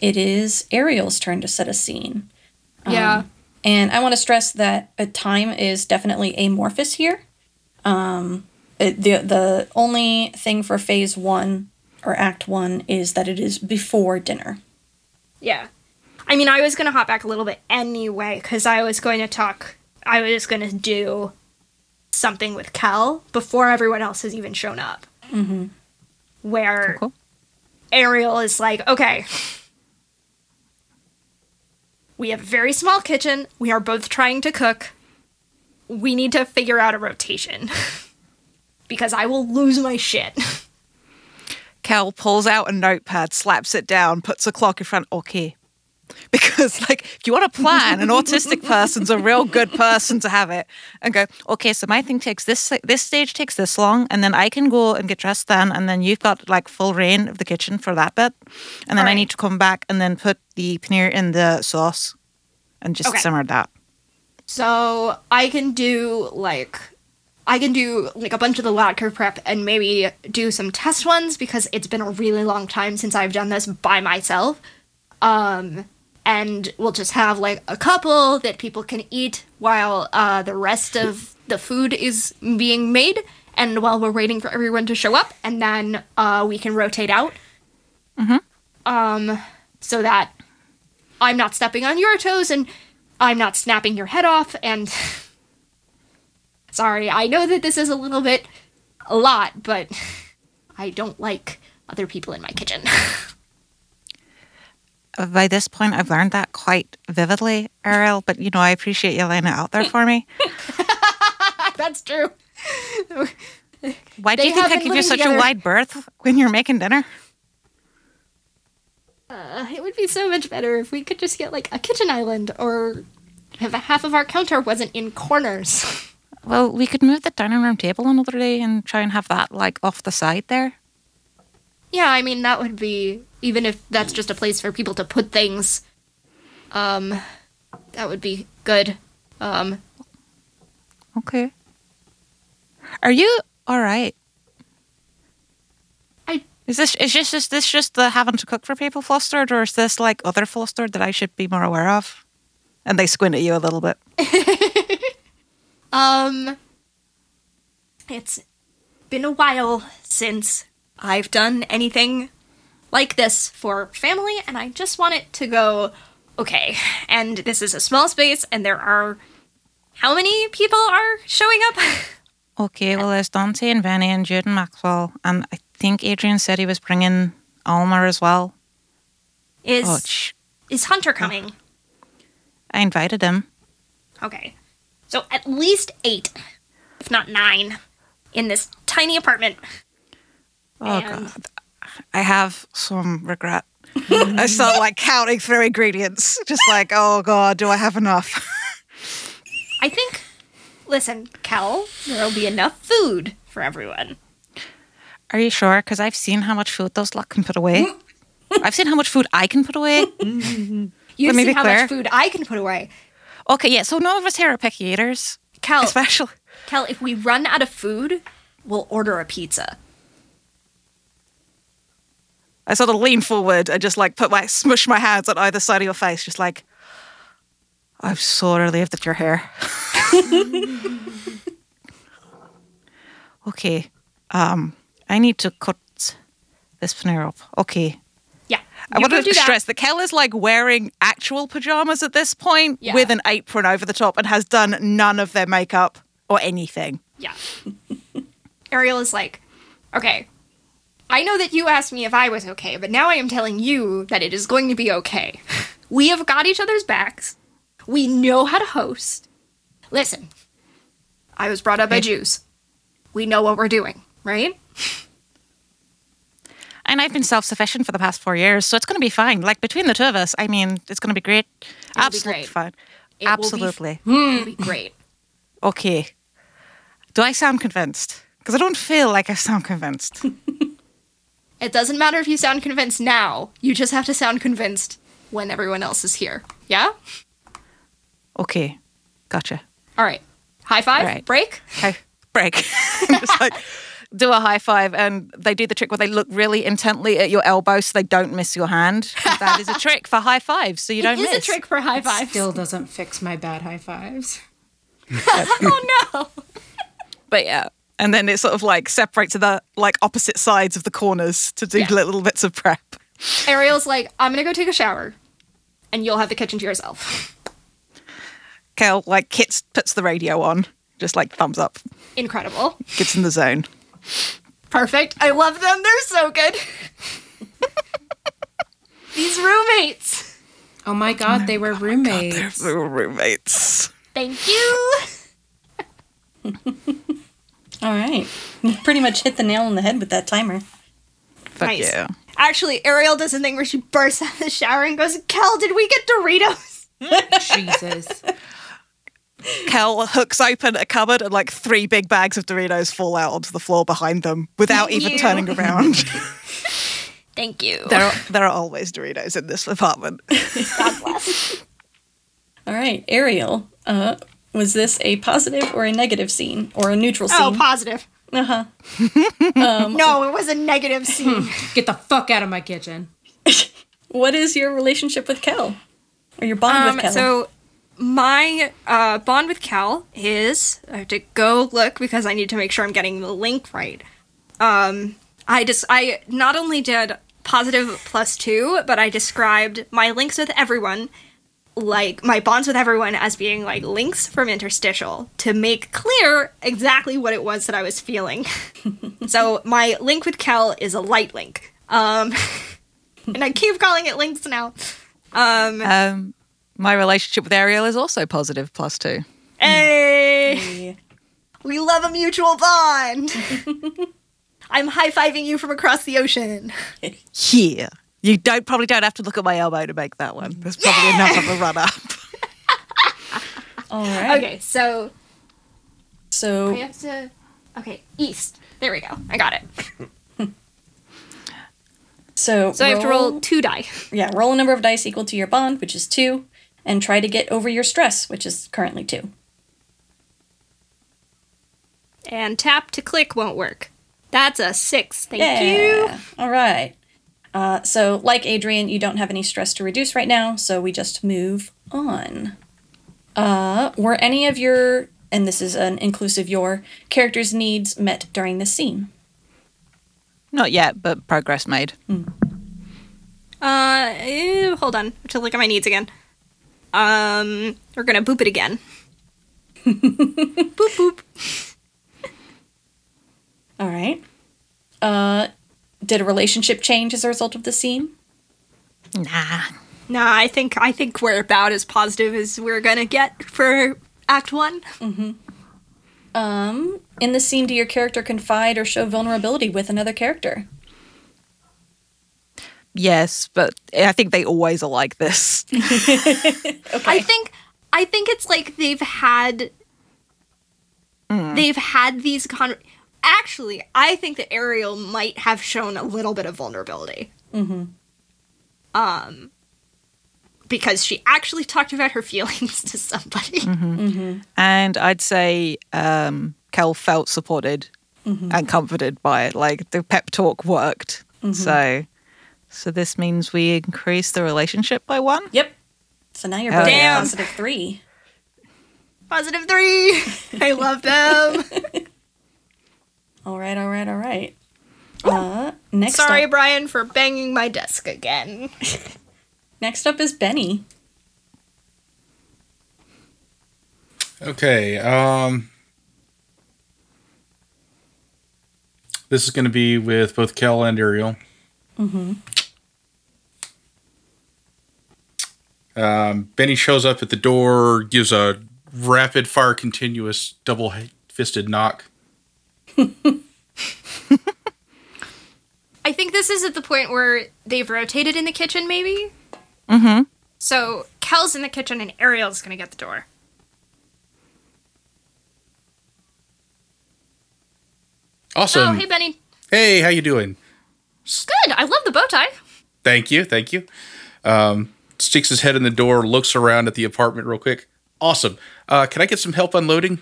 now it is Ariel's turn to set a scene. Yeah. And I want to stress that a time is definitely amorphous here. Um, it, the the only thing for phase one or act one is that it is before dinner. Yeah. I mean, I was going to hop back a little bit anyway, because I was going to talk, I was going to do something with Kel before everyone else has even shown up. Mm-hmm. Where Cool. Ariel is like, okay, we have a very small kitchen. We are both trying to cook. We need to figure out a rotation. because I will lose my shit. Kel pulls out a notepad, slaps it down, puts a clock in front. Okay. Because, like, if you want to plan, an autistic person's a real good person to have it and go, okay, so my thing takes this, this stage takes this long, and then I can go and get dressed then, and then you've got like full rein of the kitchen for that bit. And then I need to come back and then put the paneer in the sauce and just Okay. simmer that. So I can do like I can do like a bunch of the latke prep and maybe do some test ones because it's been a really long time since I've done this by myself. Um and we'll just have like a couple that people can eat while uh, the rest of the food is being made and while we're waiting for everyone to show up and then uh, we can rotate out um so that i'm not stepping on your toes and i'm not snapping your head off and sorry i know that this is a little bit a lot but i don't like other people in my kitchen By this point, I've learned that quite vividly, Ariel, but you know, I appreciate you laying it out there for me. that's true Why do They you think I give you such together. a wide berth when you're making dinner? Uh, it would be so much better if we could just get like a kitchen island or if half of our counter wasn't in corners Well, we could move the dining room table another day and try and have that like off the side there. Yeah, I mean that would be even if that's just a place for people to put things. Um, that would be good. Um, Okay. Are you all right? Is this is just is this just the having to cook for people flustered, or is this like other flustered that I should be more aware of? And they squint at you a little bit. um, it's been a while since I've done anything like this for family, and I just want it to go okay. And this is a small space, and there are how many people are showing up? Okay, well, there's Dante and Benny and Jude and Maxwell, and I think Adrian said he was bringing Almer as well. Is Oh, sh- is Hunter coming? I invited him. Okay. So at least eight, if not nine, in this tiny apartment. Oh And- god, I have some regret. I start like counting through ingredients, just like, oh god, do I have enough? I think, listen, Kel, there'll be enough food for everyone. Are you sure? Because I've seen how much food those lot can put away. I've seen how much food I can put away. You Let me see be how clear. much food I can put away. Okay, yeah. So none of us here are picky eaters, Kel, especially. Kel, if we run out of food, we'll order a pizza. I sort of lean forward and just like put my smush my hands on either side of your face, just like I'm so relieved that you're here. okay, um, I need to cut this paneer off. Okay, Yeah. I want to that. stress that Kel is like wearing actual pajamas at this point Yeah. with an apron over the top and has done none of their makeup or anything. Yeah. Ariel is like, okay, I know that you asked me if I was okay, but now I am telling you that it is going to be okay. We have got each other's backs. We know how to host. Listen, I was brought up by Jews. We know what we're doing, right? And I've been self sufficient for the past four years, so it's going to be fine. Like between the two of us, I mean, it's going to be great. be Absolutely great. fine. It will be- Absolutely. It'll be great. Okay. Do I sound convinced? Because I don't feel like I sound convinced. It doesn't matter if you sound convinced now. You just have to sound convinced when everyone else is here. Yeah? okay. Gotcha. All right. High five. Right. Break. Okay. Break. Just like, do a high five, and they do the trick where they look really intently at your elbow so they don't miss your hand. that is a trick for high fives, so you don't It is miss. a trick for high five. Still doesn't fix my bad high fives. oh no. But yeah. And then it sort of like separates to the like opposite sides of the corners to do Yeah. little bits of prep. Ariel's like, I'm gonna go take a shower, and you'll have the kitchen to yourself. Kel like Kits puts the radio on, just like thumbs up, Incredible. gets in the zone. Perfect. I love them. They're so good. These roommates. Oh my god, they were oh roommates. They were roommates. Thank you. All right. You pretty much hit the nail on the head with that timer. Fuck Nice. yeah. Actually, Ariel does a thing where she bursts out of the shower and goes, Kel, did we get Doritos? Jesus. Kel hooks open a cupboard and like three big bags of Doritos fall out onto the floor behind them without even You. turning around. Thank you. there, are, there are always Doritos in this apartment. God bless. All right, Ariel. Uh, was this a positive or a negative scene or a neutral scene? Oh, positive. uh huh. No, it was a negative scene. Get the fuck out of my kitchen. What is your relationship with Kel? Or your bond Um, with Kel? so my uh, bond with Cal is I have to go look because I need to make sure I'm getting the link right. Um, I just I not only did positive plus two, but I described my links with everyone, like my bonds with everyone, as being like links from interstitial to make clear exactly what it was that I was feeling. so my link with Cal is a light link. Um, and I keep calling it links now. Um, Um, my relationship with Ariel is also positive plus two. Hey! We love a mutual bond! I'm high fiving you from across the ocean. Here. You don't probably don't have to look at my elbow to make that one. There's probably enough of a run up. All right. Okay, so So I have to. Okay, east. There we go. I got it. so So I have to roll two die. Yeah, roll a number of dice equal to your bond, which is two, and try to get over your stress, which is currently two. And tap to click won't work. That's a six. Thank you. Yeah. All right. Uh, so, like Adrian, you don't have any stress to reduce right now, so we just move on. Uh, were any of your, and this is an inclusive your, characters' needs met during this scene? Not yet, but progress made. Uh, ew, hold on. I have to look at my needs again. Um, we're gonna boop it again. boop boop. All right. Uh, did a relationship change as a result of the scene? Nah. Nah, I think I think we're about as positive as we're gonna get for Act One. Um, in the scene, do your character confide or show vulnerability with another character? Yes, but I think they always are like this. I think I think it's like they've had they've had these con. Actually, I think that Ariel might have shown a little bit of vulnerability. Mm-hmm. Um, because she actually talked about her feelings to somebody. and I'd say um, Kel felt supported and comforted by it. Like the pep talk worked. So, so this means we increase the relationship by one. Yep. So now you're Hell both at yeah. positive three. Positive three. I love them. All right, all right, all right. Uh, next Sorry, up, Brian, for banging my desk again. next up is Benny. Okay. Um, this is going to be with both Kel and Ariel. Mm-hmm. Um, Benny shows up at the door, gives a rapid fire, continuous, double fisted knock. I think this is at the point where they've rotated in the kitchen, maybe. Mm-hmm. So Kel's in the kitchen and Ariel's gonna get the door. Awesome. Oh, hey Benny. hey, how you doing? Good. I love the bow tie. Thank you, thank you. Um, sticks his head in the door, looks around at the apartment real quick. Awesome. Uh, can I get some help unloading?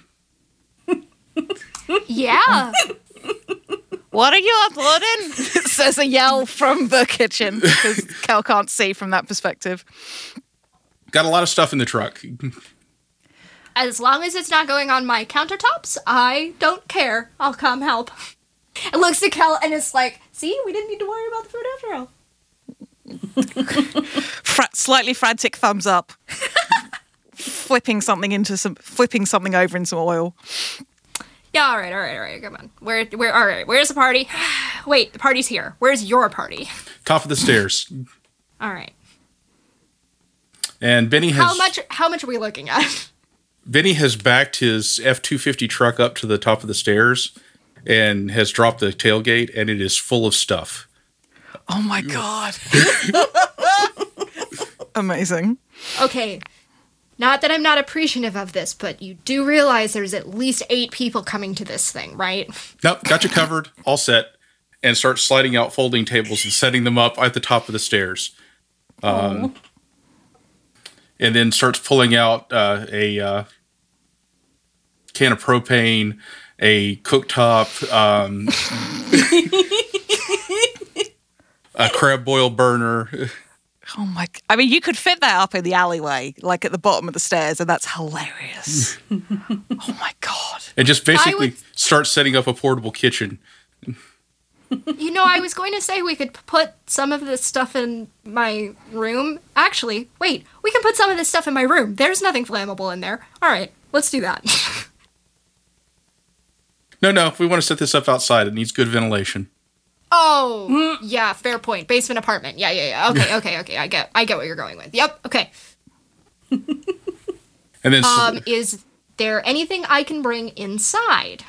Yeah. What are you uploading? Says a yell from the kitchen because Kel can't see from that perspective. Got a lot of stuff in the truck. As long as it's not going on my countertops, I don't care. I'll come help. It looks to Kel and it's like, see, we didn't need to worry about the food after all. Fra- slightly frantic thumbs up. flipping something into some, flipping something over in some oil. Yeah, all right, all right, all right. Come on. Where, where? All right. Where's the party? Wait, the party's here. Where's your party? Top of the stairs. All right. And Benny has How much? How much are we looking at? Benny has backed his F two fifty truck up to the top of the stairs and has dropped the tailgate and it is full of stuff. Oh my god! Amazing. Okay. Not that I'm not appreciative of this, but you do realize there's at least eight people coming to this thing, right? Nope, got you covered, all set, and start sliding out folding tables and setting them up at the top of the stairs. Um, and then starts pulling out uh, a uh, can of propane, a cooktop, um, a crab boil burner. Oh my! I mean, you could fit that up in the alleyway, like at the bottom of the stairs, and that's hilarious. oh my god! and just basically would- start setting up a portable kitchen. You know, I was going to say we could put some of this stuff in my room. Actually, wait, we can put some of this stuff in my room. There's nothing flammable in there. All right, let's do that. No, no, if we want to set this up outside, it needs good ventilation. Oh, yeah, fair point. Basement apartment. Yeah, yeah, yeah. Okay, okay, okay. I get, I get what you're going with. Yep. Okay. And then, Um, is there anything I can bring inside?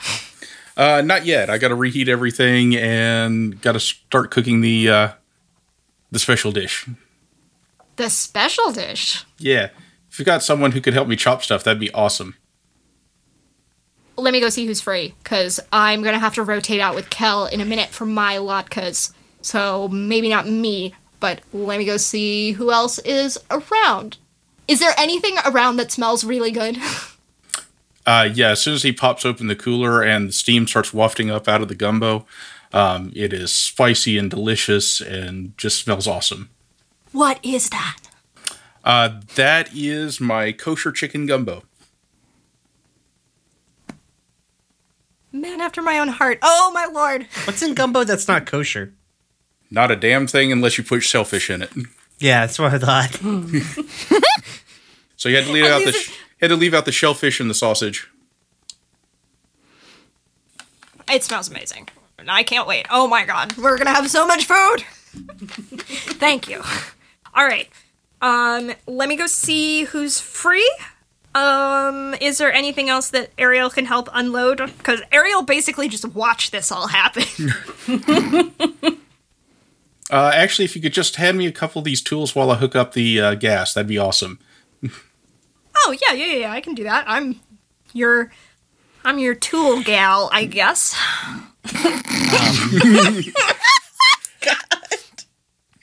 uh, not yet. I got to reheat everything and got to start cooking the uh, the special dish. The special dish. Yeah, if you got someone who could help me chop stuff, that'd be awesome. Let me go see who's free, cause I'm gonna have to rotate out with Kel in a minute for my latkes. So maybe not me, but let me go see who else is around. Is there anything around that smells really good? Uh, yeah, as soon as he pops open the cooler and the steam starts wafting up out of the gumbo, um, it is spicy and delicious and just smells awesome. what is that? Uh, that is my kosher chicken gumbo. Man after my own heart. Oh my lord. What's in gumbo that's not kosher? Not a damn thing unless you put shellfish in it. Yeah, that's what I thought. So you had to leave out the sh- had to leave out the shellfish and the sausage. It smells amazing. I can't wait. Oh my god. We're gonna have so much food. Thank you. Alright. Um, let me go see who's free. Um, is there anything else that Ariel can help unload? Because Ariel basically just watched this all happen. Uh, actually, if you could just hand me a couple of these tools while I hook up the uh, gas, that'd be awesome. oh yeah, yeah, yeah, yeah, I can do that. I'm your I'm your tool gal, I guess.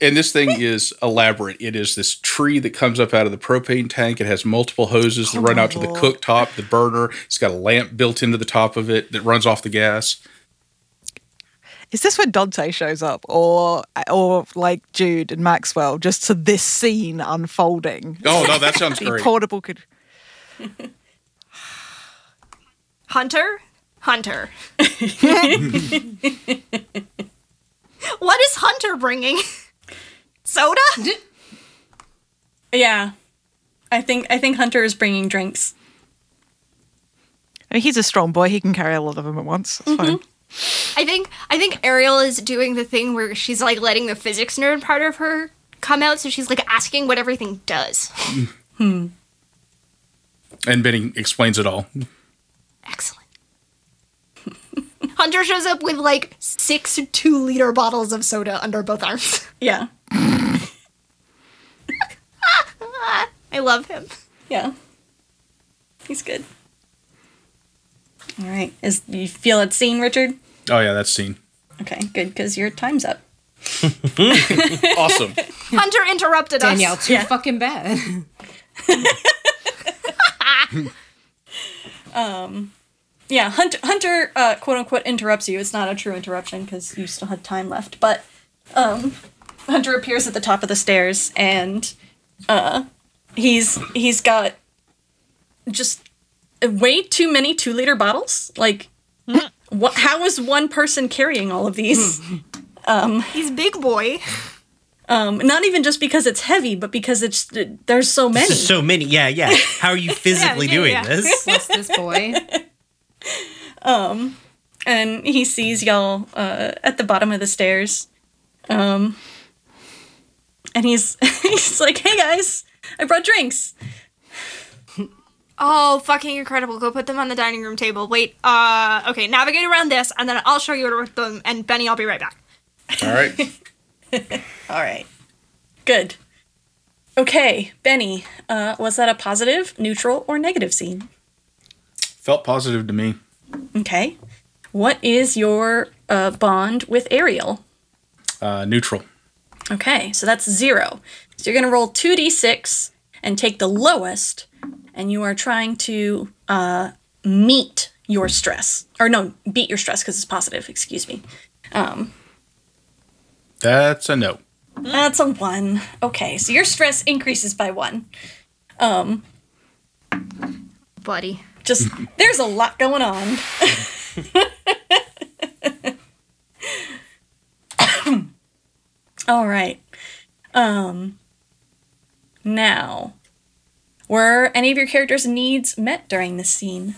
And this thing is elaborate. It is this tree that comes up out of the propane tank. It has multiple hoses that run out to the cooktop, the burner. It's got a lamp built into the top of it that runs off the gas. Is this when Dante shows up, or or like Jude and Maxwell, just to this scene unfolding? Oh no, that sounds great. portable could. Hunter? Hunter. what is Hunter bringing? Soda? Yeah. I think I think Hunter is bringing drinks. I mean, he's a strong boy; he can carry a lot of them at once. That's mm-hmm. fine. I think I think Ariel is doing the thing where she's like letting the physics nerd part of her come out, so she's like asking what everything does. Hmm. And Benny explains it all. Excellent. Hunter shows up with like six two liter bottles of soda under both arms. Yeah. I love him. Yeah. He's good. All right. Is you feel that scene, Richard? Oh yeah, that's scene. Okay, good because your time's up. Awesome. Hunter interrupted Danielle, us. too Yeah. fucking bad. yeah, Hunter, Hunter uh, quote unquote interrupts you. It's not a true interruption because you still had time left. But um, Hunter appears at the top of the stairs and uh, he's he's got just way too many two liter bottles. Like, what? How is one person carrying all of these? Um, He's big boy. Um, not even just because it's heavy, but because it's there's so many. So many. Yeah, yeah. How are you physically yeah, doing yeah. this? What's this boy? Um, and he sees y'all uh, at the bottom of the stairs. Um, and he's he's like, "Hey guys, I brought drinks." Oh, fucking incredible. Go put them on the dining room table. Wait, uh, okay, navigate around this, and then I'll show you where to put them, and Benny, I'll be right back. All right. All right, good. Okay, Benny, uh, was that a positive, neutral, or negative scene? Felt positive to me. Okay, what is your uh, bond with Ariel? Uh, neutral. Okay, so that's zero. So you're gonna roll two d6 and take the lowest, and you are trying to uh, meet your stress, or no, beat your stress because it's positive. Excuse me. That's a no. That's a one. Okay, so your stress increases by one. Um, Buddy. just there's a lot going on. All right. Um now were any of your characters' needs met during this scene?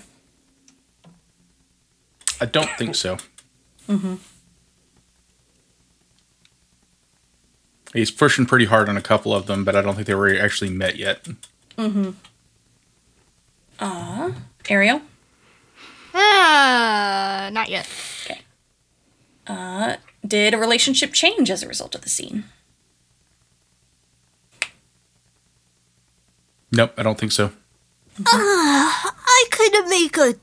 I don't think so. Mm-hmm. He's pushing pretty hard on a couple of them, but I don't think they were actually met yet. Ariel? Uh, not yet. Okay. Uh did a relationship change as a result of the scene? Nope, I don't think so. I could make a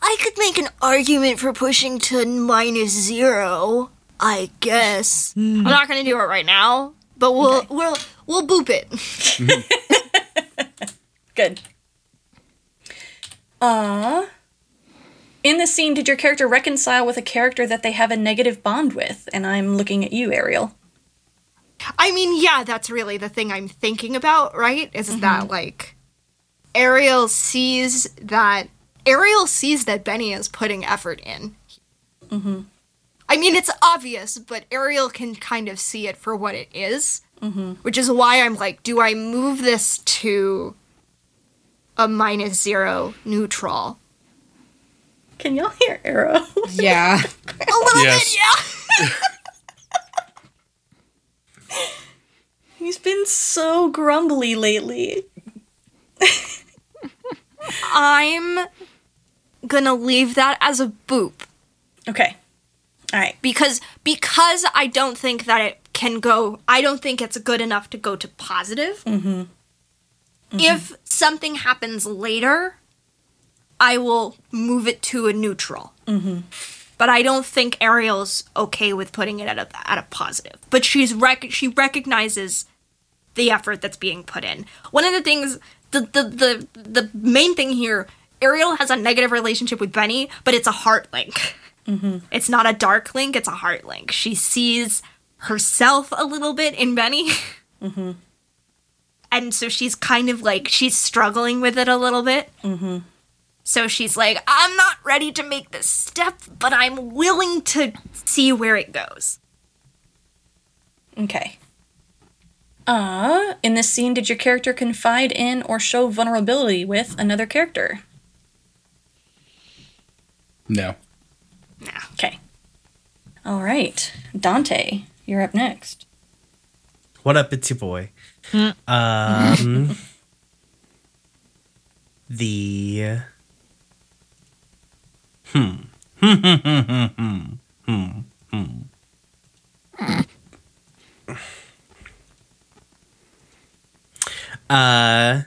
I could make an argument for pushing to minus zero. I guess. I'm not gonna do it right now, but we'll we'll we'll boop it. Good. Uh in this scene, did your character reconcile with a character that they have a negative bond with? And I'm looking at you, Ariel. I mean, yeah, that's really the thing I'm thinking about, right? Is that like Ariel sees that Ariel sees that Benny is putting effort in. Mm-hmm. I mean, it's obvious, but Ariel can kind of see it for what it is, which is why I'm like, do I move this to a minus zero neutral? Can y'all hear Arrow? Yeah. A little Yes. bit, yeah. He's been so grumbly lately. I'm gonna leave that as a boop. Okay. All right. because because I don't think that it can go. I don't think it's good enough to go to positive. Mm-hmm. Mm-hmm. If something happens later, I will move it to a neutral. Mm-hmm. But I don't think Ariel's okay with putting it at a at a positive. But she's rec- she recognizes the effort that's being put in. One of the things, the the the the main thing here, Ariel has a negative relationship with Benny, but it's a heart link. Mm-hmm. It's not a dark link, it's a heart link. She sees herself a little bit in Benny. Mm-hmm. And so she's kind of like, she's struggling with it a little bit. Mm-hmm. So she's like, I'm not ready to make this step, but I'm willing to see where it goes. Okay. Uh, in this scene, did your character confide in or show vulnerability with another character? No. Nah. Okay. All right. Dante, you're up next. What up, it's your boy. Um, the Hmm. Hmm. Hmm. Hmm. Hmm. hmm. Uh,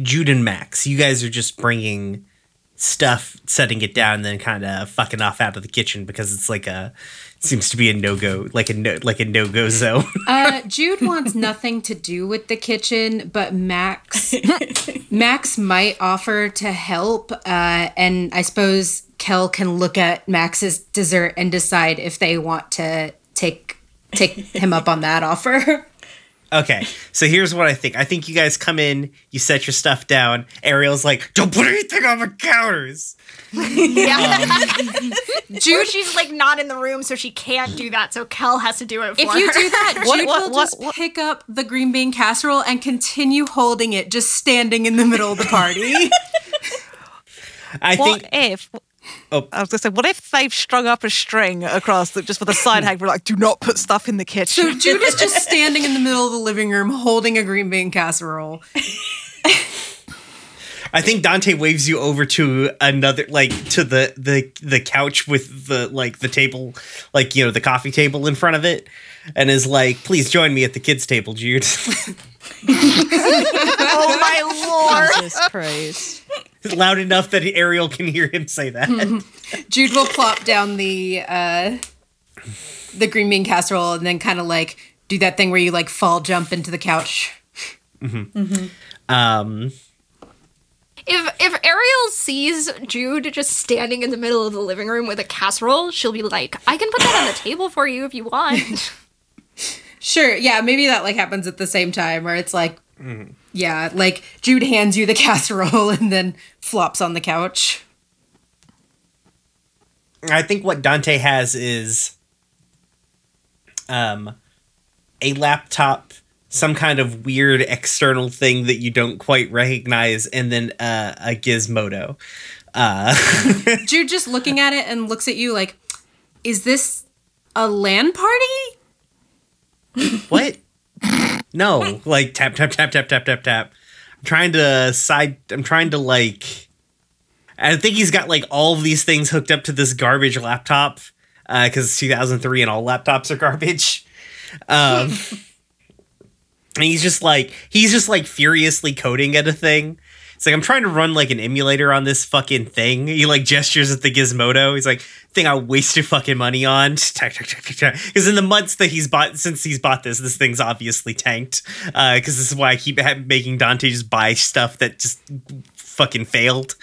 Jude and Max, you guys are just bringing stuff, setting it down, and then kind of fucking off out of the kitchen because it's like a seems to be a no go, like a no like a no go zone. Uh, Jude wants nothing to do with the kitchen, but Max Max might offer to help, uh, and I suppose Kel can look at Max's dessert and decide if they want to take take him up on that offer. Okay, so here's what I think. I think you guys come in, you set your stuff down. Ariel's like, "Don't put anything on the counters." Yeah. Jude, she's like not in the room, so she can't do that. So Kel has to do it for If you her. do that, What- Jude what- will what- just what- pick up the green bean casserole and continue holding it, just standing in the middle of the party. I What think if? Oh. I was gonna say, what if they've strung up a string across the, just with a side hang? We're like, do not put stuff in the kitchen. so Jude is just standing in the middle of the living room holding a green bean casserole. I think Dante waves you over to another like to the the the couch with the like the table like you know the coffee table in front of it and is like please join me at the kids table Jude oh my lord. Jesus Christ. loud enough that Ariel can hear him say that Jude will plop down the uh the green bean casserole and then kind of like do that thing where you like fall jump into the couch. um If if Ariel sees Jude just standing in the middle of the living room with a casserole, she'll be like, "I can put that on the table for you if you want." Sure, yeah, maybe that like happens at the same time where it's like yeah, like Jude hands you the casserole and then flops on the couch. I think what Dante has is um a laptop some kind of weird external thing that you don't quite recognize and then uh, a Gizmondo uh Jude just looking at it and looks at you like, is this a LAN party? What? No, like tap tap tap tap tap tap tap. I'm trying to side. I'm trying to like. I think he's got like all of these things hooked up to this garbage laptop because it's 2003 and all laptops are garbage. Um, and he's just like he's just like furiously coding at a thing. It's like I'm trying to run like an emulator on this fucking thing. He like gestures at the Gizmondo. He's like, "Thing I wasted fucking money on." Because in the months that he's bought since he's bought this, this thing's obviously tanked. Because this is why I keep making Dante just buy stuff that just fucking failed.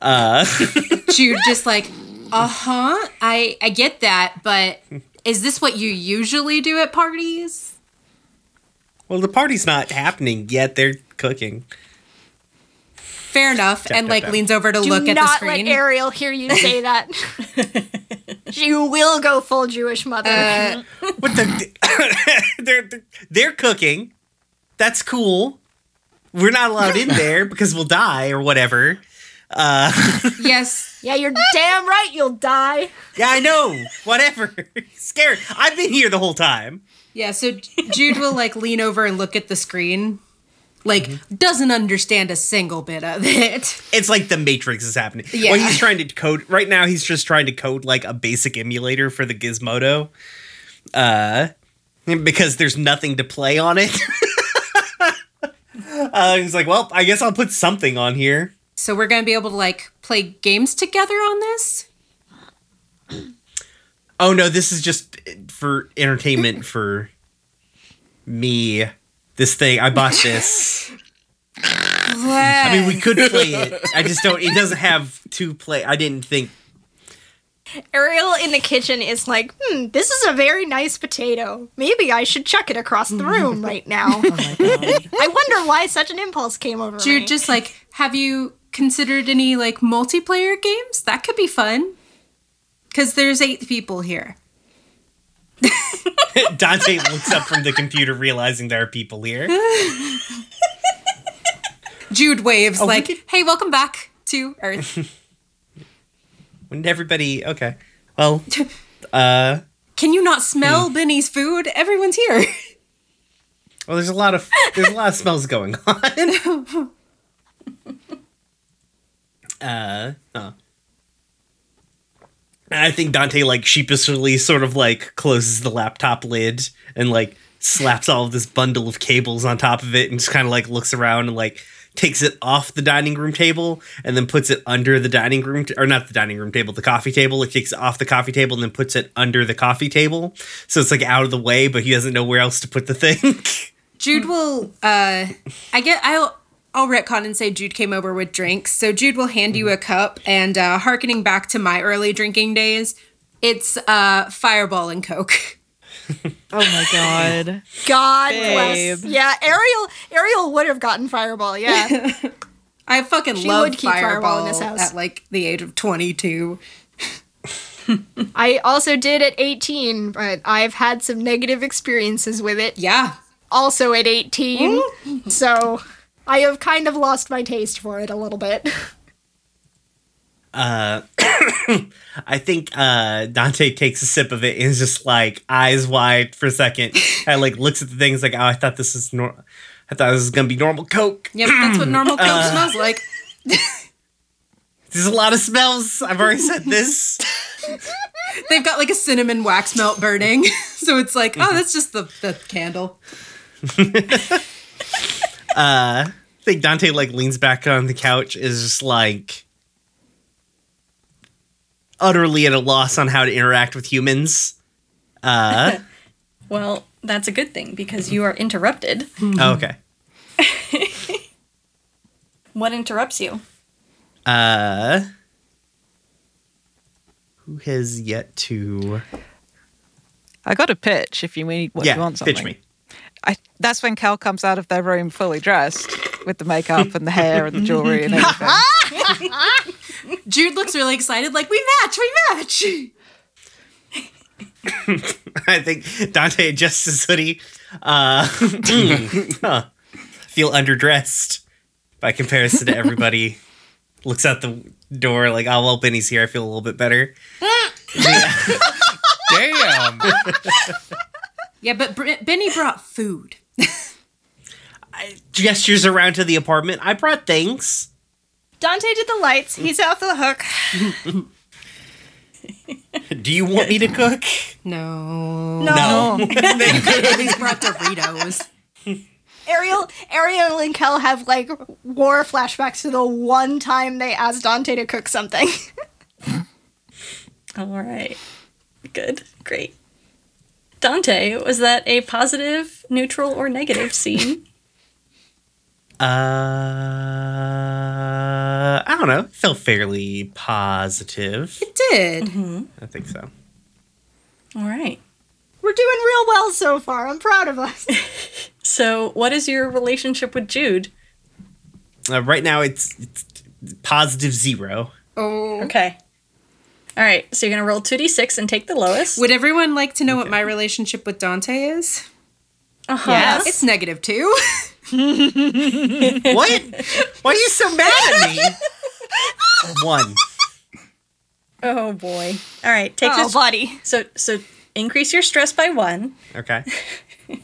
Uh, Jude just like, uh huh, I I get that, but is this what you usually do at parties? well, the party's not happening yet. They're cooking. Fair enough, Tap, and tap, like tap. leans over to Do look at the screen. not let Ariel hear you say that. she will go full Jewish mother. Uh, What the? they're, they're they're cooking. That's cool. We're not allowed in there because we'll die or whatever. Uh, yes, yeah, you're damn right. You'll die. yeah, I know. Whatever. Scared. I've been here the whole time. yeah. So Jude will like lean over and look at the screen, like doesn't understand a single bit of it. It's like the Matrix is happening. Yeah. Well, he's trying to code right now. He's just trying to code like a basic emulator for the Gizmondo, uh, because there's nothing to play on it. uh, he's like, well, I guess I'll put something on here. So we're gonna be able to like play games together on this. Oh no, this is just for entertainment for me. This thing I bought this. I mean, we could play it. I just don't. It doesn't have to play. I didn't think. Ariel in the kitchen is like, hmm, this is a very nice potato. Maybe I should chuck it across the room right now. I wonder why such an impulse came over Jude, me. just like, have you considered any like multiplayer games? That could be fun. Cause there's eight people here. Dante looks up from the computer, realizing there are people here. Jude waves Oh, we like, could- "Hey, welcome back to Earth. When everybody, okay, well, uh, Can you not smell Benny's food? Everyone's here." well, there's a lot of there's a lot of smells going on. uh, huh. And I think Dante like sheepishly sort of like closes the laptop lid and like slaps all of this bundle of cables on top of it and just kind of like looks around and like takes it off the dining room table and then puts it under the dining room t- or not the dining room table, the coffee table. It takes it off the coffee table and then puts it under the coffee table. So it's like out of the way, but he doesn't know where else to put the thing. Jude will uh I get I'll I'll retcon and say Jude came over with drinks. So Jude will hand you a cup and uh harkening back to my early drinking days, it's uh fireball and coke. Oh my god. God Babe. bless. Yeah, Ariel. Ariel would have gotten Fireball. Yeah. I fucking She love would keep Fireball fireball in this house. at like the age of 22. I also did at 18, but I've had some negative experiences with it. Yeah. Also at 18, so I have kind of lost my taste for it a little bit. uh I think uh Dante takes a sip of it and is just like eyes wide for a second and like looks at the things like, oh, I thought this is nor I thought this was gonna be normal Coke. Yep, that's what normal coke Uh. smells like. There's a lot of smells. I've already said this. They've got like a cinnamon wax melt burning. so it's like, oh, that's just the, the candle. I think Dante like leans back on the couch, is just like utterly at a loss on how to interact with humans. Uh Well, that's a good thing because you are interrupted. oh, okay. What interrupts you? Uh who has yet to I got a pitch if you need what Yeah, you want something. pitch me. I, that's when Cal comes out of their room fully dressed with the makeup and the hair and the jewelry and everything. Jude looks really excited, like, we match, we match. I think Dante adjusts his hoodie. Uh, huh. Feel underdressed by comparison to everybody. Looks out the door like, oh well, Benny's here. I feel a little bit better. Damn. Yeah, but Br- Benny brought food. Gestures around to the apartment. I brought things. Dante did the lights. He's off the hook. Do you want me to cook? No. No. He's brought Doritos. Ariel, Ariel and Kel have like war flashbacks to the one time they asked Dante to cook something. All right. Good. Great. Dante, was that a positive, neutral, or negative scene? Uh, I don't know. Felt fairly positive. It did. I think so. All right. We're doing real well so far. I'm proud of us. So, what is your relationship with Jude? Uh, right now, it's, it's positive zero. Oh. Okay. All right. So, you're going to roll 2d6 and take the lowest. Would everyone like to know what my relationship with Dante is? Uh-huh. Yes. It's negative two. What? Why are you so mad at me? One. Oh, boy. All right. Take oh, this. buddy. So, so increase your stress by one. Okay.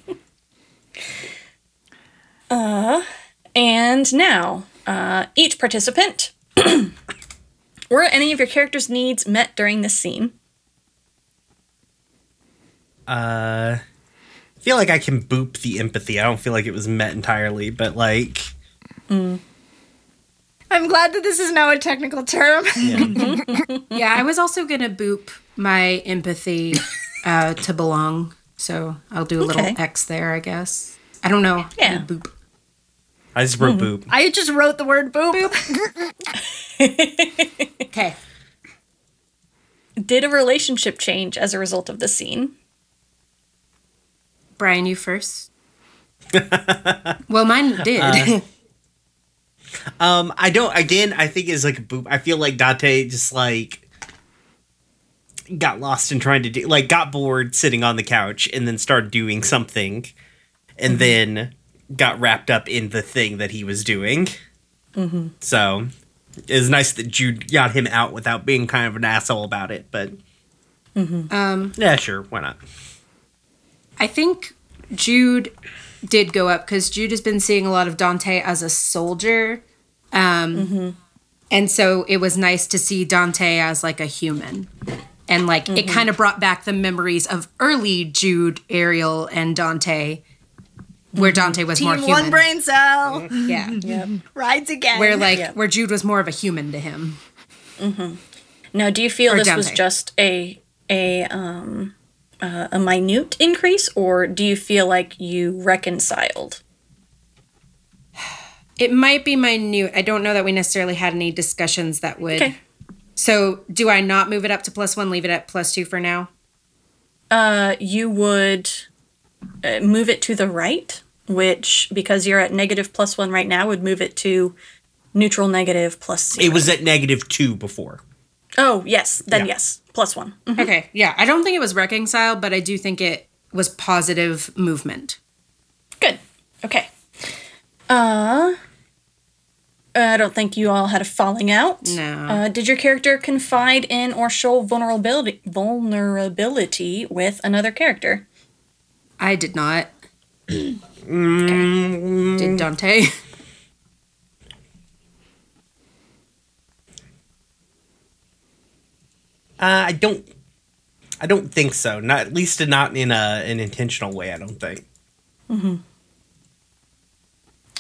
Uh, and now, uh, each participant. Were any of your character's needs met during this scene? Uh, I feel like I can boop the empathy. I don't feel like it was met entirely, but like, I'm glad that this is now a technical term. yeah, I was also gonna boop my empathy uh, to belong, so I'll do a little X there, I guess. I don't know. Yeah. Boop. I just wrote boop. I just wrote the word boop. Okay. Did a relationship change as a result of the scene? Brian, you first. well, mine did. Um, I don't. Again, I think it's like a boop. I feel like Dante just like got lost in trying to do, like, got bored sitting on the couch and then started doing something, and then got wrapped up in the thing that he was doing. So it's nice that Jude got him out without being kind of an asshole about it. But um, yeah, sure, why not? I think Jude did go up because Jude has been seeing a lot of Dante as a soldier. Um, And so it was nice to see Dante as like a human. And like it kind of brought back the memories of early Jude, Ariel, and Dante. Where Dante was more Team human. one brain cell Yeah. Yep. rides again. Where like where Jude was more of a human to him. Mm-hmm. Now, do you feel Or this was just a a um uh, a minute increase, or do you feel like you reconciled? It might be minute. I don't know that we necessarily had any discussions that would. Okay. So, do I not move it up to plus one, leave it at plus two for now? Uh, you would move it to the right, which because you're at negative plus one right now, would move it to neutral negative plus zero. It was at negative two before. Oh yes, then Yeah. yes, plus one. Mhm. Okay. Yeah. I don't think it was reconciled, but I do think it was positive movement. Good. Okay. Uh, I don't think you all had a falling out. No. Uh, did your character confide in or show vulnerability vulnerability with another character? I did not. Did Dante? Uh, I don't. I don't think so. Not at least not in a an intentional way. I don't think.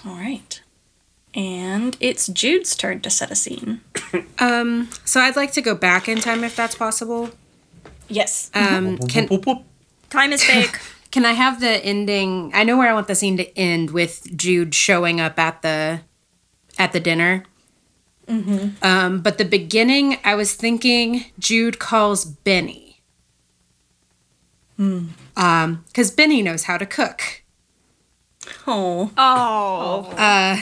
All right. And it's Jude's turn to set a scene. Um. So I'd like to go back in time if that's possible. Yes. Um. Can. Time is fake. Can I have the ending? I know where I want the scene to end with Jude showing up at the at the dinner. Um, but the beginning, I was thinking Jude calls Benny. Um, because Benny knows how to cook. oh. oh. Uh,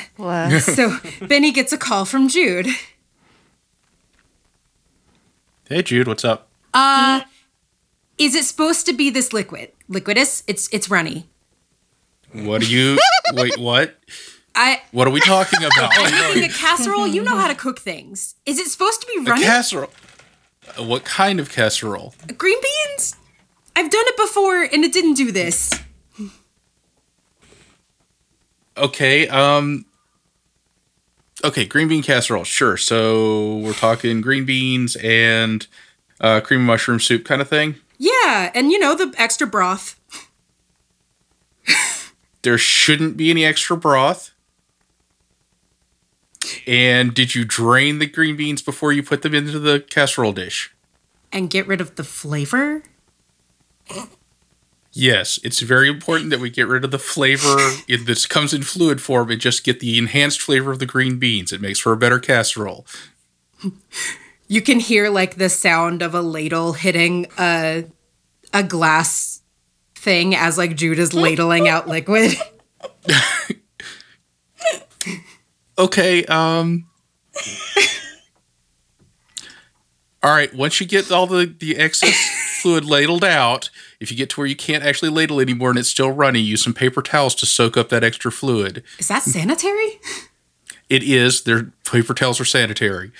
So Benny gets a call from Jude. Hey, Jude, what's up? Uh, is it supposed to be this liquid? Liquidus? It's it's runny. What are you? wait, what? I What are we talking about? in a casserole. You know how to cook things. Is it supposed to be A runny? casserole. Uh, What kind of casserole? Green beans? I've done it before and it didn't do this. Okay, um Okay, green bean casserole. Sure. So we're talking green beans and uh cream mushroom soup kind of thing. Yeah, and you know the extra broth. There shouldn't be any extra broth. And did you drain the green beans before you put them into the casserole dish? and get rid of the flavor. Yes, it's very important that we get rid of the flavor. It, this comes in fluid form and just get the enhanced flavor of the green beans. It makes for a better casserole. You can hear like the sound of a ladle hitting a a glass thing as like Jude is ladling out liquid. Okay, um All right, once you get all the the excess fluid ladled out, if you get to where you can't actually ladle anymore and it's still runny, use some paper towels to soak up that extra fluid. Is that sanitary? It is, their paper towels are sanitary.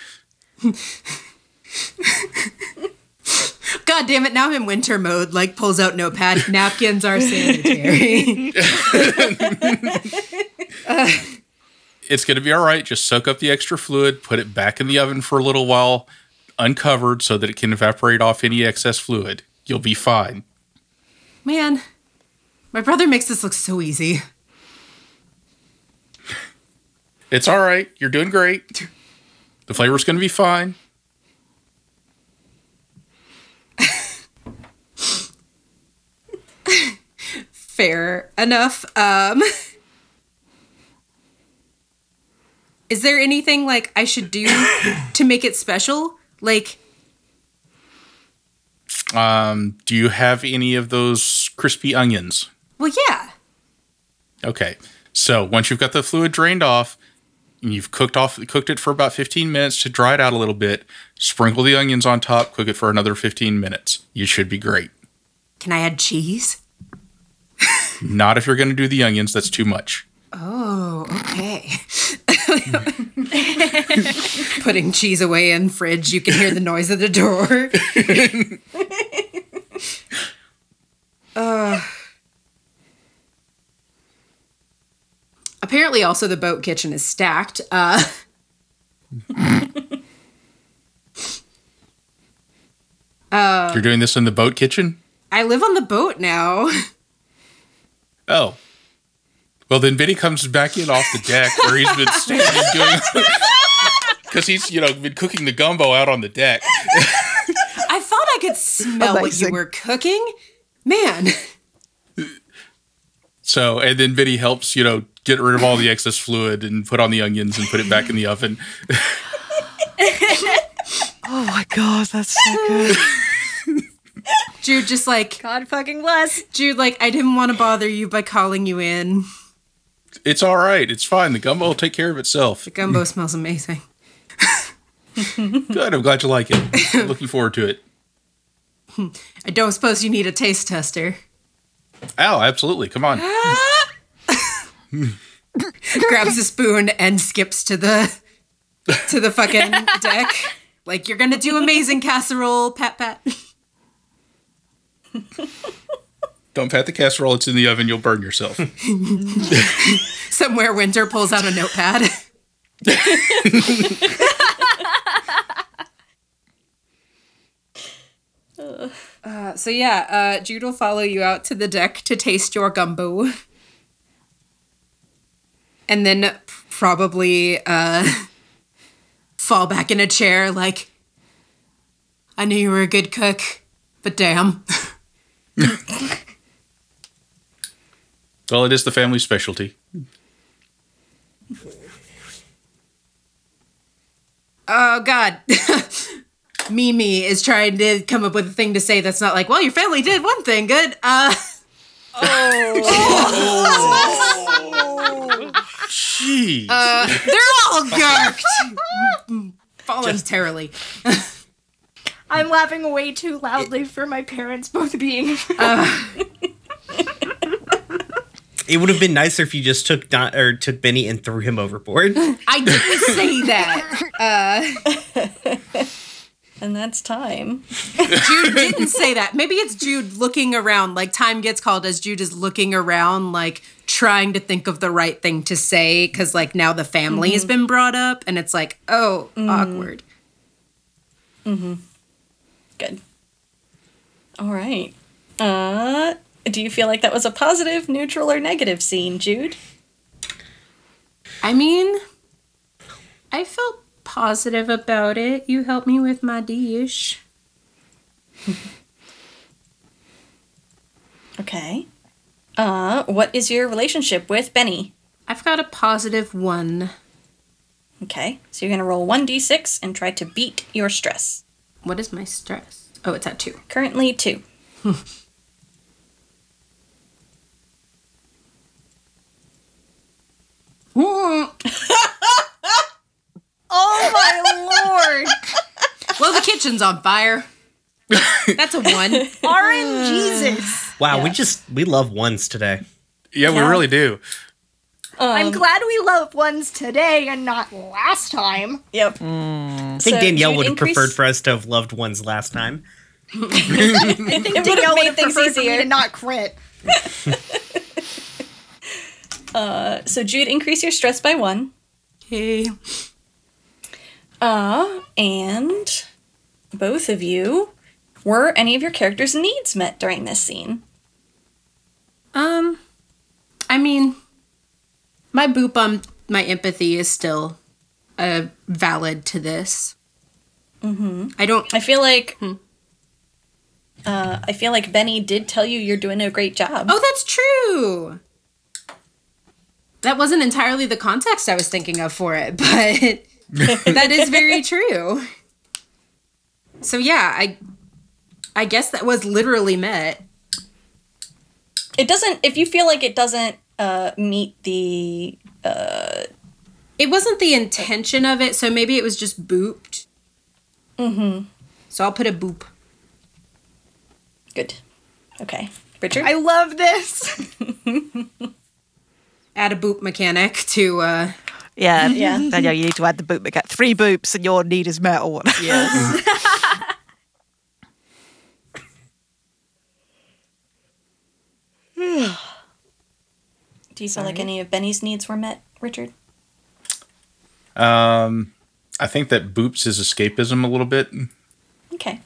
God damn it, now I'm in winter mode, like pulls out notepad. Napkins are sanitary. It's going to be all right. Just soak up the extra fluid, put it back in the oven for a little while, uncovered so that it can evaporate off any excess fluid. You'll be fine. Man, my brother makes this look so easy. It's all right. You're doing great. The flavor's going to be fine. Fair enough. Um Is there anything like I should do to make it special? Like Um, do you have any of those crispy onions? Well, yeah. Okay. So once you've got the fluid drained off, you've cooked off cooked it for about 15 minutes to dry it out a little bit, sprinkle the onions on top, cook it for another 15 minutes. You should be great. Can I add cheese? Not if you're going to do the onions, that's too much. Oh, okay. Putting cheese away in fridge, you can hear the noise of the door. Uh, apparently, also the boat kitchen is stacked. Uh, You're doing this in the boat kitchen? I live on the boat now. Oh. Well, then Benny comes back in off the deck where he's been standing doing. Because he's, you know, been cooking the gumbo out on the deck. I thought I could smell what you Amazing. were cooking. Man. So, and then Benny helps, you know, get rid of all the excess fluid and put on the onions and put it back in the oven. Oh my god, that's so good. Jude just like God fucking bless. Jude, like, I didn't want to bother you by calling you in. It's all right. It's fine. The gumbo will take care of itself. The gumbo smells amazing. Good. I'm glad you like it. Looking forward to it. I don't suppose you need a taste tester. Oh, absolutely. Come on. Grabs a spoon and skips to the to the fucking deck. Like you're gonna do amazing casserole, pat pat. Don't pat the casserole. It's in the oven. You'll burn yourself. Somewhere Winter pulls out a notepad. Uh, so yeah, uh, Jude will follow you out to the deck to taste your gumbo, and then probably uh, fall back in a chair like, "I knew you were a good cook, but damn." well, it is the family specialty. Oh God. Mimi is trying to come up with a thing to say that's not like, well, your family did one thing good. Uh Jeez. Uh, they're all gurked. Voluntarily. I'm laughing way too loudly for my parents both being. Uh. It would have been nicer if you just took Don, or took Benny and threw him overboard. I didn't say that. Uh. And that's time. Jude didn't say that. Maybe it's Jude looking around, like time gets called as Jude is looking around, like trying to think of the right thing to say, because like now the family has been brought up, and it's like, oh, awkward. Mm-hmm. Good. All right. Uh, do you feel like that was a positive, neutral, or negative scene, Jude? I mean, I felt positive about it. You help me with my dish. Okay. Uh, what is your relationship with Benny? I've got a positive one. Okay, so you're gonna roll 1d6 and try to beat your stress. What is my stress? Oh, it's at two. Currently, two. oh my lord! Well, the kitchen's on fire. That's a one. Orange Jesus! Wow, we just we love ones today. yeah, we yeah. really do. I'm um, glad we love ones today and not last time. Yep. Mm. I think Danielle would have preferred for us to have loved ones last time. I think would've Danielle made would have things preferred for me easier. to not crit. Uh, so Jude, increase your stress by one. Okay. Uh, and both of you, were any of your characters' needs met during this scene? Um, I mean, my boop on my empathy is still uh, valid to this. Mm-hmm. I don't. I feel like. Uh, I feel like Benny did tell you you're doing a great job. Oh, that's true. That wasn't entirely the context I was thinking of for it, but that is very true. So yeah, I I guess that was literally met. It doesn't. If you feel like it doesn't uh, meet the. Uh it wasn't the intention of it, so maybe it was just booped. Mm-hmm. So I'll put a boop. Good. Okay. Richard? I love this. Add a boop mechanic to uh Yeah, Yeah. Danielle, you need to add the boop. Get three boops, and your need is met. Or whatever. yes. Do you feel like any of Benny's needs were met, Richard? Um, I think that boops is escapism a little bit. Okay.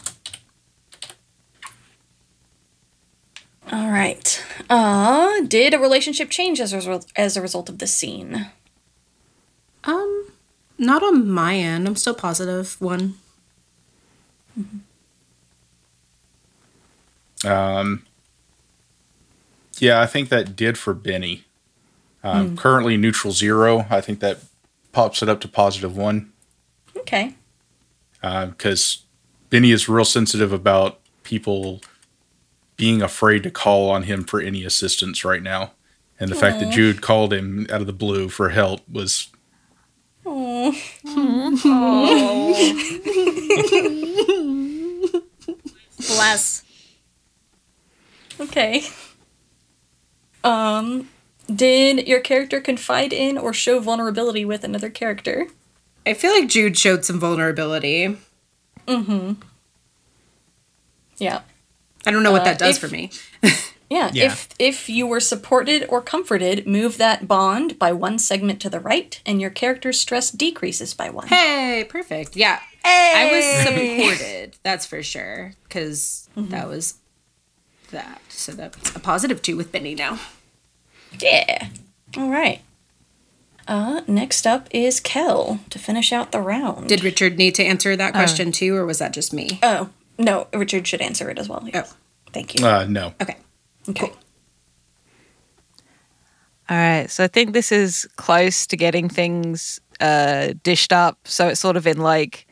All right. Uh, did a relationship change as a result, as a result of this scene? Um, not on my end. I'm still positive. One. Um, yeah, I think that did for Benny. Um, Currently neutral zero. I think that pops it up to positive one Okay. because Benny is real sensitive about people being afraid to call on him for any assistance right now. And the fact that Jude called him out of the blue for help was Bless. Okay. Um, did your character confide in or show vulnerability with another character? I feel like Jude showed some vulnerability. Mm hmm. Yeah. I don't know what Uh, that does if- for me. Yeah, Yeah. if if you were supported or comforted, move that bond by one segment to the right, and your character's stress decreases by one. Hey, perfect. Yeah. Hey. I was supported. That's for sure. Because that was that. So that's a positive two with Benny now. Yeah. All right. Uh, next up is Kel to finish out the round. Did Richard need to answer that question too, or was that just me? oh no, Richard should answer it as well. yes. Thank you. uh, no. Okay. Okay. All right, so I think this is close to getting things uh, dished up. So it's sort of in like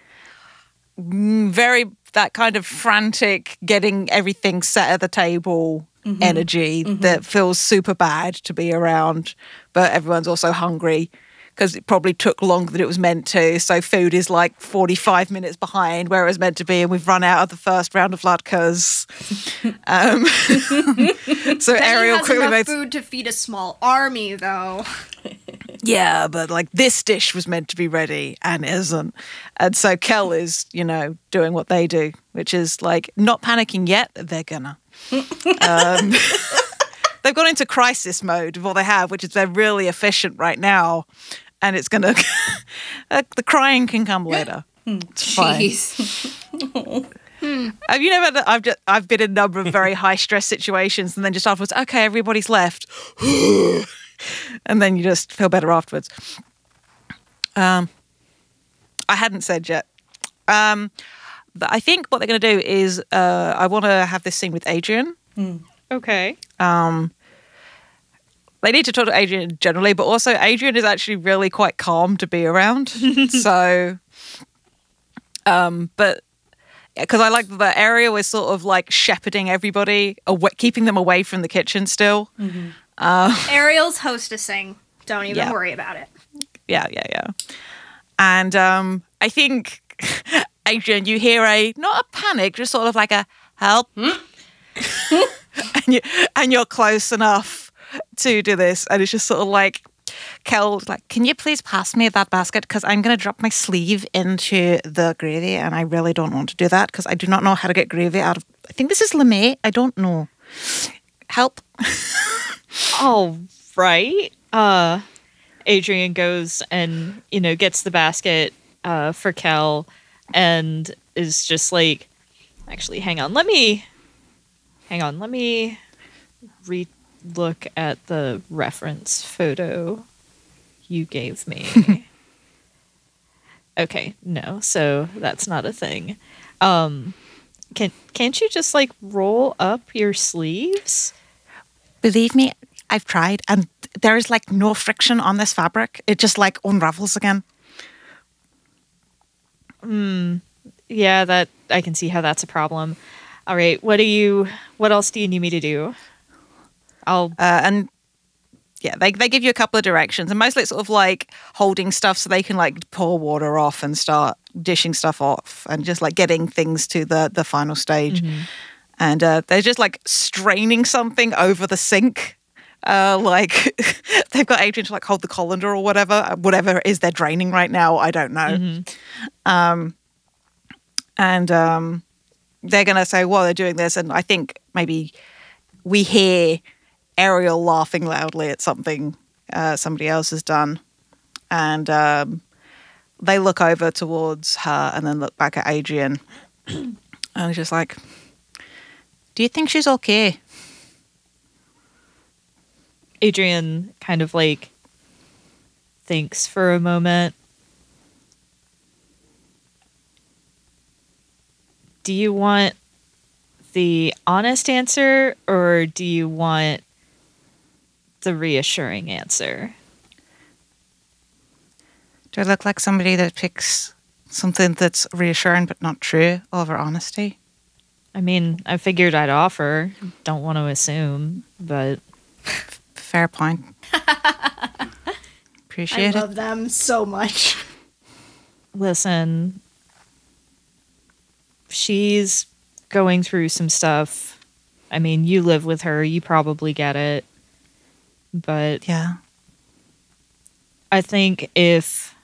mm, very that kind of frantic, getting everything set at the table energy that feels super bad to be around, but everyone's also hungry because it probably took longer than it was meant to. So food is like 45 minutes behind where it was meant to be, and we've run out of the first round of latkes. um, so Benny Ariel quickly enough made food to feed a small army, though. yeah, but like this dish was meant to be ready and isn't. And so Kel is, you know, doing what they do, which is like not panicking yet. They're gonna. um, they've gone into crisis mode of what they have, which is they're really efficient right now. And it's gonna, uh, the crying can come later. It's fine. Jeez. Have you never? I've just, I've been in a number of very high stress situations, and then just afterwards, okay, everybody's left, and then you just feel better afterwards. Um, I hadn't said yet. Um, but I think what they're going to do is, uh, I want to have this scene with Adrian. Okay. They need to talk to Adrian generally, but also Adrian is actually really quite calm to be around. so, um, but because I like that Ariel is sort of like shepherding everybody, awa keeping them away from the kitchen still. Ariel's hostessing. Don't even Yeah. worry about it. Yeah, yeah, yeah. And um, I think Adrian, you hear a not a panic, just sort of like a help, and you and you're close enough to do this, and it's just sort of like. Kel, like, can you please pass me that basket? Because I'm going to drop my sleeve into the gravy, and I really don't want to do that because I do not know how to get gravy out of. I think this is lamé. I don't know. Help. All right. Uh Adrian goes and, you know, gets the basket uh for Kel and is just like actually hang on. Let me hang on. Let me re look at the reference photo you gave me. okay, no. So that's not a thing. Um can can't you just like roll up your sleeves? Believe me, I've tried, and there is like no friction on this fabric. It just like unravels again. Hmm. Yeah, that I can see how that's a problem. All right, what do you? What else do you need me to do? I'll. Uh, and yeah, they, they give you a couple of directions, and mostly it's sort of like holding stuff so they can like pour water off and start dishing stuff off, and just like getting things to the the final stage. And uh, they're just like straining something over the sink. Uh, like they've got Adrian to like hold the colander or whatever, uh, whatever it is they're draining right now. I don't know. Um, and um, they're gonna say, "Well, they're doing this," and I think maybe we hear Ariel laughing loudly at something uh, somebody else has done, and um, they look over towards her and then look back at Adrian, and it's just like, "Do you think she's okay?" Adrian kind of like thinks for a moment. Do you want the honest answer or do you want the reassuring answer? Do I look like somebody that picks something that's reassuring but not true over honesty? I mean, I figured I'd offer. Don't want to assume, but Fair point. I Appreciate it. love them so much. listen, she's going through some stuff. I mean, you live with her, you probably get it. But Yeah. I think if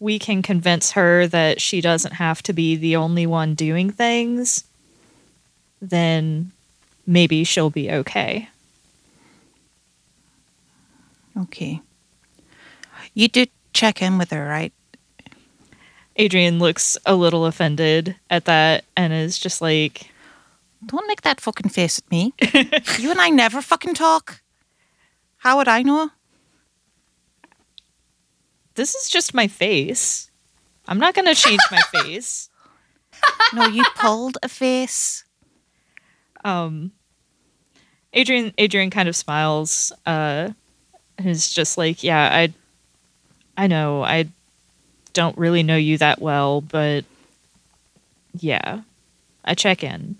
we can convince her that she doesn't have to be the only one doing things, then maybe she'll be okay. Okay. You did check in with her, right? Adrian looks a little offended at that and is just like, Don't make that fucking face at me. you and I never fucking talk. How would I know? this is just my face. I'm not going to change my face. No, you pulled a face. um Adrian Adrian kind of smiles uh and is just like, "Yeah, I I know. I don't really know you that well, but yeah. I check in."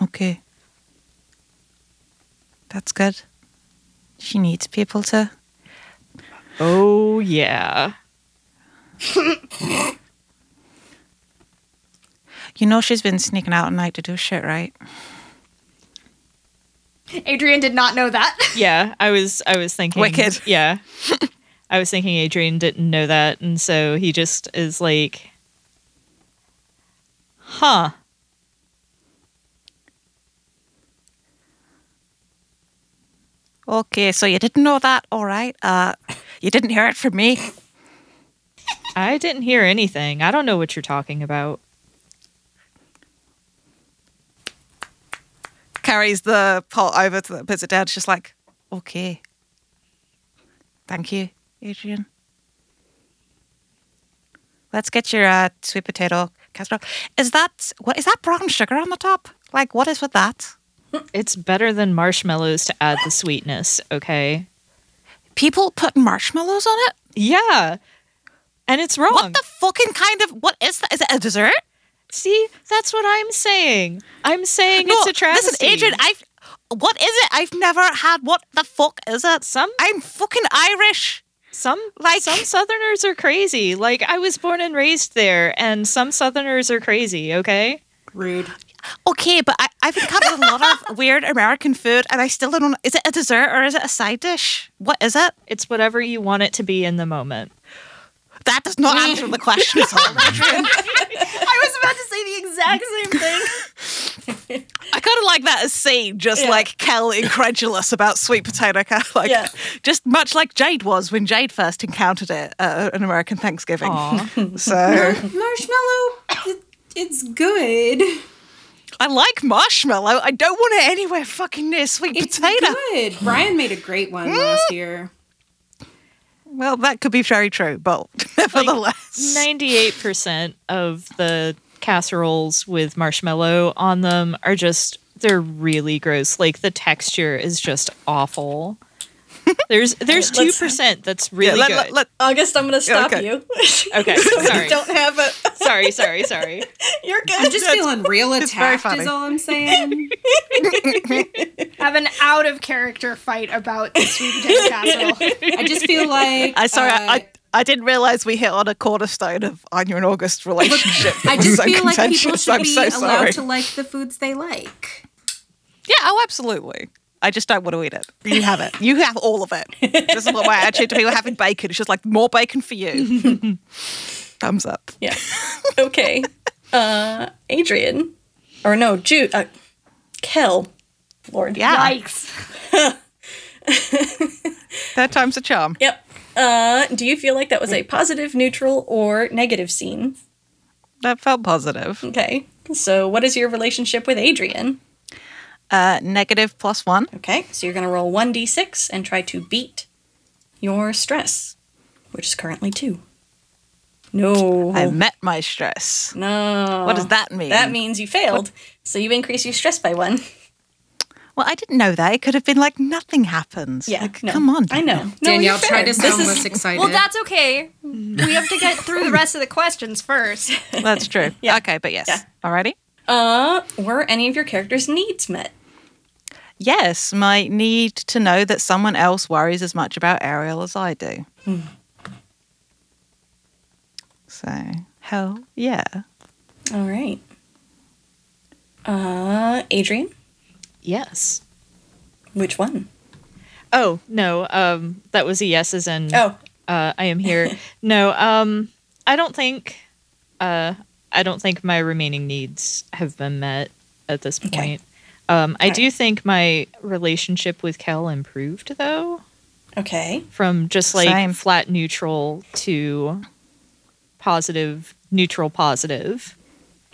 Okay. That's good. She needs people to. Oh, yeah. You know, she's been sneaking out at night to do shit, right? Adrian did not know that. Yeah, I was I was thinking Wicked. Yeah. I was thinking Adrian didn't know that and so he just is like Huh. Okay, so you didn't know that, all right? Uh, you didn't hear it from me. I didn't hear anything. I don't know what you're talking about. Carries the pot over to the puts it down. She's like, okay. Thank you, Adrian. Let's get your uh, sweet potato casserole. Is that what is that brown sugar on the top? Like, what is with that? It's better than marshmallows to add the sweetness, okay? People put marshmallows on it. Yeah. And it's wrong. What the fucking kind of what is that? Is it a dessert? See, that's what I'm saying. I'm saying it's a travesty. Listen, Adrian, I've what is it? I've never had. What the fuck is it? Some I'm fucking Irish. some Like- some southerners are crazy. Like I was born and raised there and some southerners are crazy, okay? Rude. Okay, but I, I've encountered a lot of weird American food, and I still don't. know. Is it a dessert or is it a side dish? What is it? It's whatever you want it to be in the moment. That does not answer the question at all, Adrian. I was about to say the exact same thing. I kind of like that as scene, just Yeah. like Kel incredulous about sweet potato. ca- Like, Yeah. just much like Jade was when Jade first encountered it at an American Thanksgiving. Aw. So Marshmallow, it, it's good. I like marshmallow. I don't want it anywhere fucking near sweet It's potato. good. Brian made a great one mm. last year. Well, that could be very true, but nevertheless. Ninety-eight percent of the casseroles with marshmallow on them are just they're really gross. Like the texture is just awful. There's there's two percent that's Yeah, let- good. let- let- August, I'm gonna stop okay. you. Okay, sorry. don't have a. sorry, sorry, sorry. You're good. I'm just feeling real it's very attacked, funny. is all I'm saying. Have an out of character fight about the sweet potato casserole. I just feel like. I sorry, uh, I, I I didn't realize we hit on a cornerstone of Anya and August relationship. I It was just so feel like people contentious. should I'm be so allowed sorry. to like the foods they like. Yeah, oh, absolutely. I just don't want to eat it. You have it. You have all of it. This is what my attitude to people having bacon. It's just like more bacon for you. Thumbs up. Yeah. Okay. Uh, Adrian, or no, Jude, uh, Kel. Lord. Yeah, Yikes. third time's a charm. Yep. Uh, do you feel like that was a positive, neutral, or negative scene? That felt positive. Okay. So, what is your relationship with Adrian? Uh, negative plus one. Okay, so you're going to roll 1d6 and try to beat your stress, which is currently 2. No. I met my stress. no. What does that mean? That means you failed. So you increase your stress by 1. Well, I didn't know that. It could have been like nothing happens. Yeah. Like, no. come on. I know. No, Danielle, you're try fair. to This sound is- less excited. Well, that's okay. We have to get through the rest of the questions first. That's true. Yeah. Okay, but yes. Yeah. Alrighty. Uh, were any of your characters' needs met? Yes, my need to know that someone else worries as much about Ariel as I do. Hmm. So, hell yeah. All right. Uh, Adrian, Yes. which one? Oh no, um, that was a yes as in Oh, uh, I am here. no, um, I don't think, uh, I don't think my remaining needs have been met at this Okay. point. Um, I Alright. do think my relationship with Kel improved though, okay. from just like Same. flat neutral to positive, neutral, positive.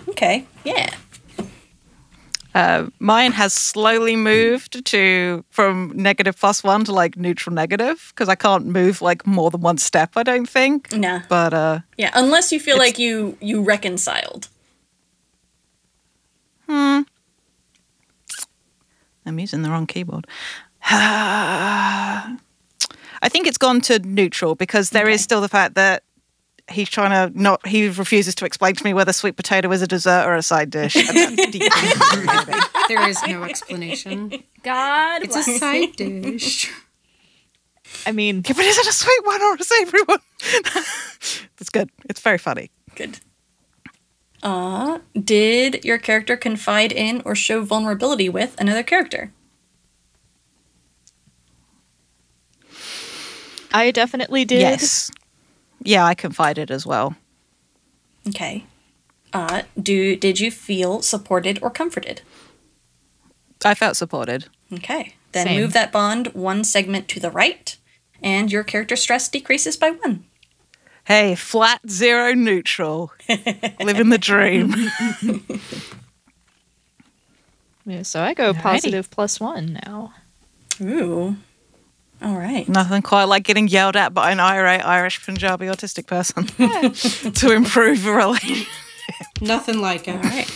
Okay. Yeah. Uh, mine has slowly moved to from negative plus one to like neutral negative because I can't move like more than one step. I don't think. Nah. But uh, Yeah, unless you feel like you you reconciled. hmm, I'm using the wrong keyboard. I think it's gone to neutral because there is Okay. still the fact that he's trying to not. He refuses to explain to me whether sweet potato is a dessert or a side dish. And that's deeply infuriating. there is no explanation. God, It's a side dish. I mean, Yeah, but is it a sweet one or a savory one? That's good. It's very funny. Good. Uh, did your character confide in or show vulnerability with another character? I definitely did. Yes. Yeah, I confided as well. Okay. Uh, do did you feel supported or comforted? I felt supported. Okay. Then Same. move that bond one segment to the right, and your character stress decreases by one. Hey, flat zero neutral. Living the dream. Yeah, so I go positive plus one now. Ooh. All right. Nothing quite like getting yelled at by an irate Irish Punjabi autistic person to improve a relationship. Nothing like it. All right.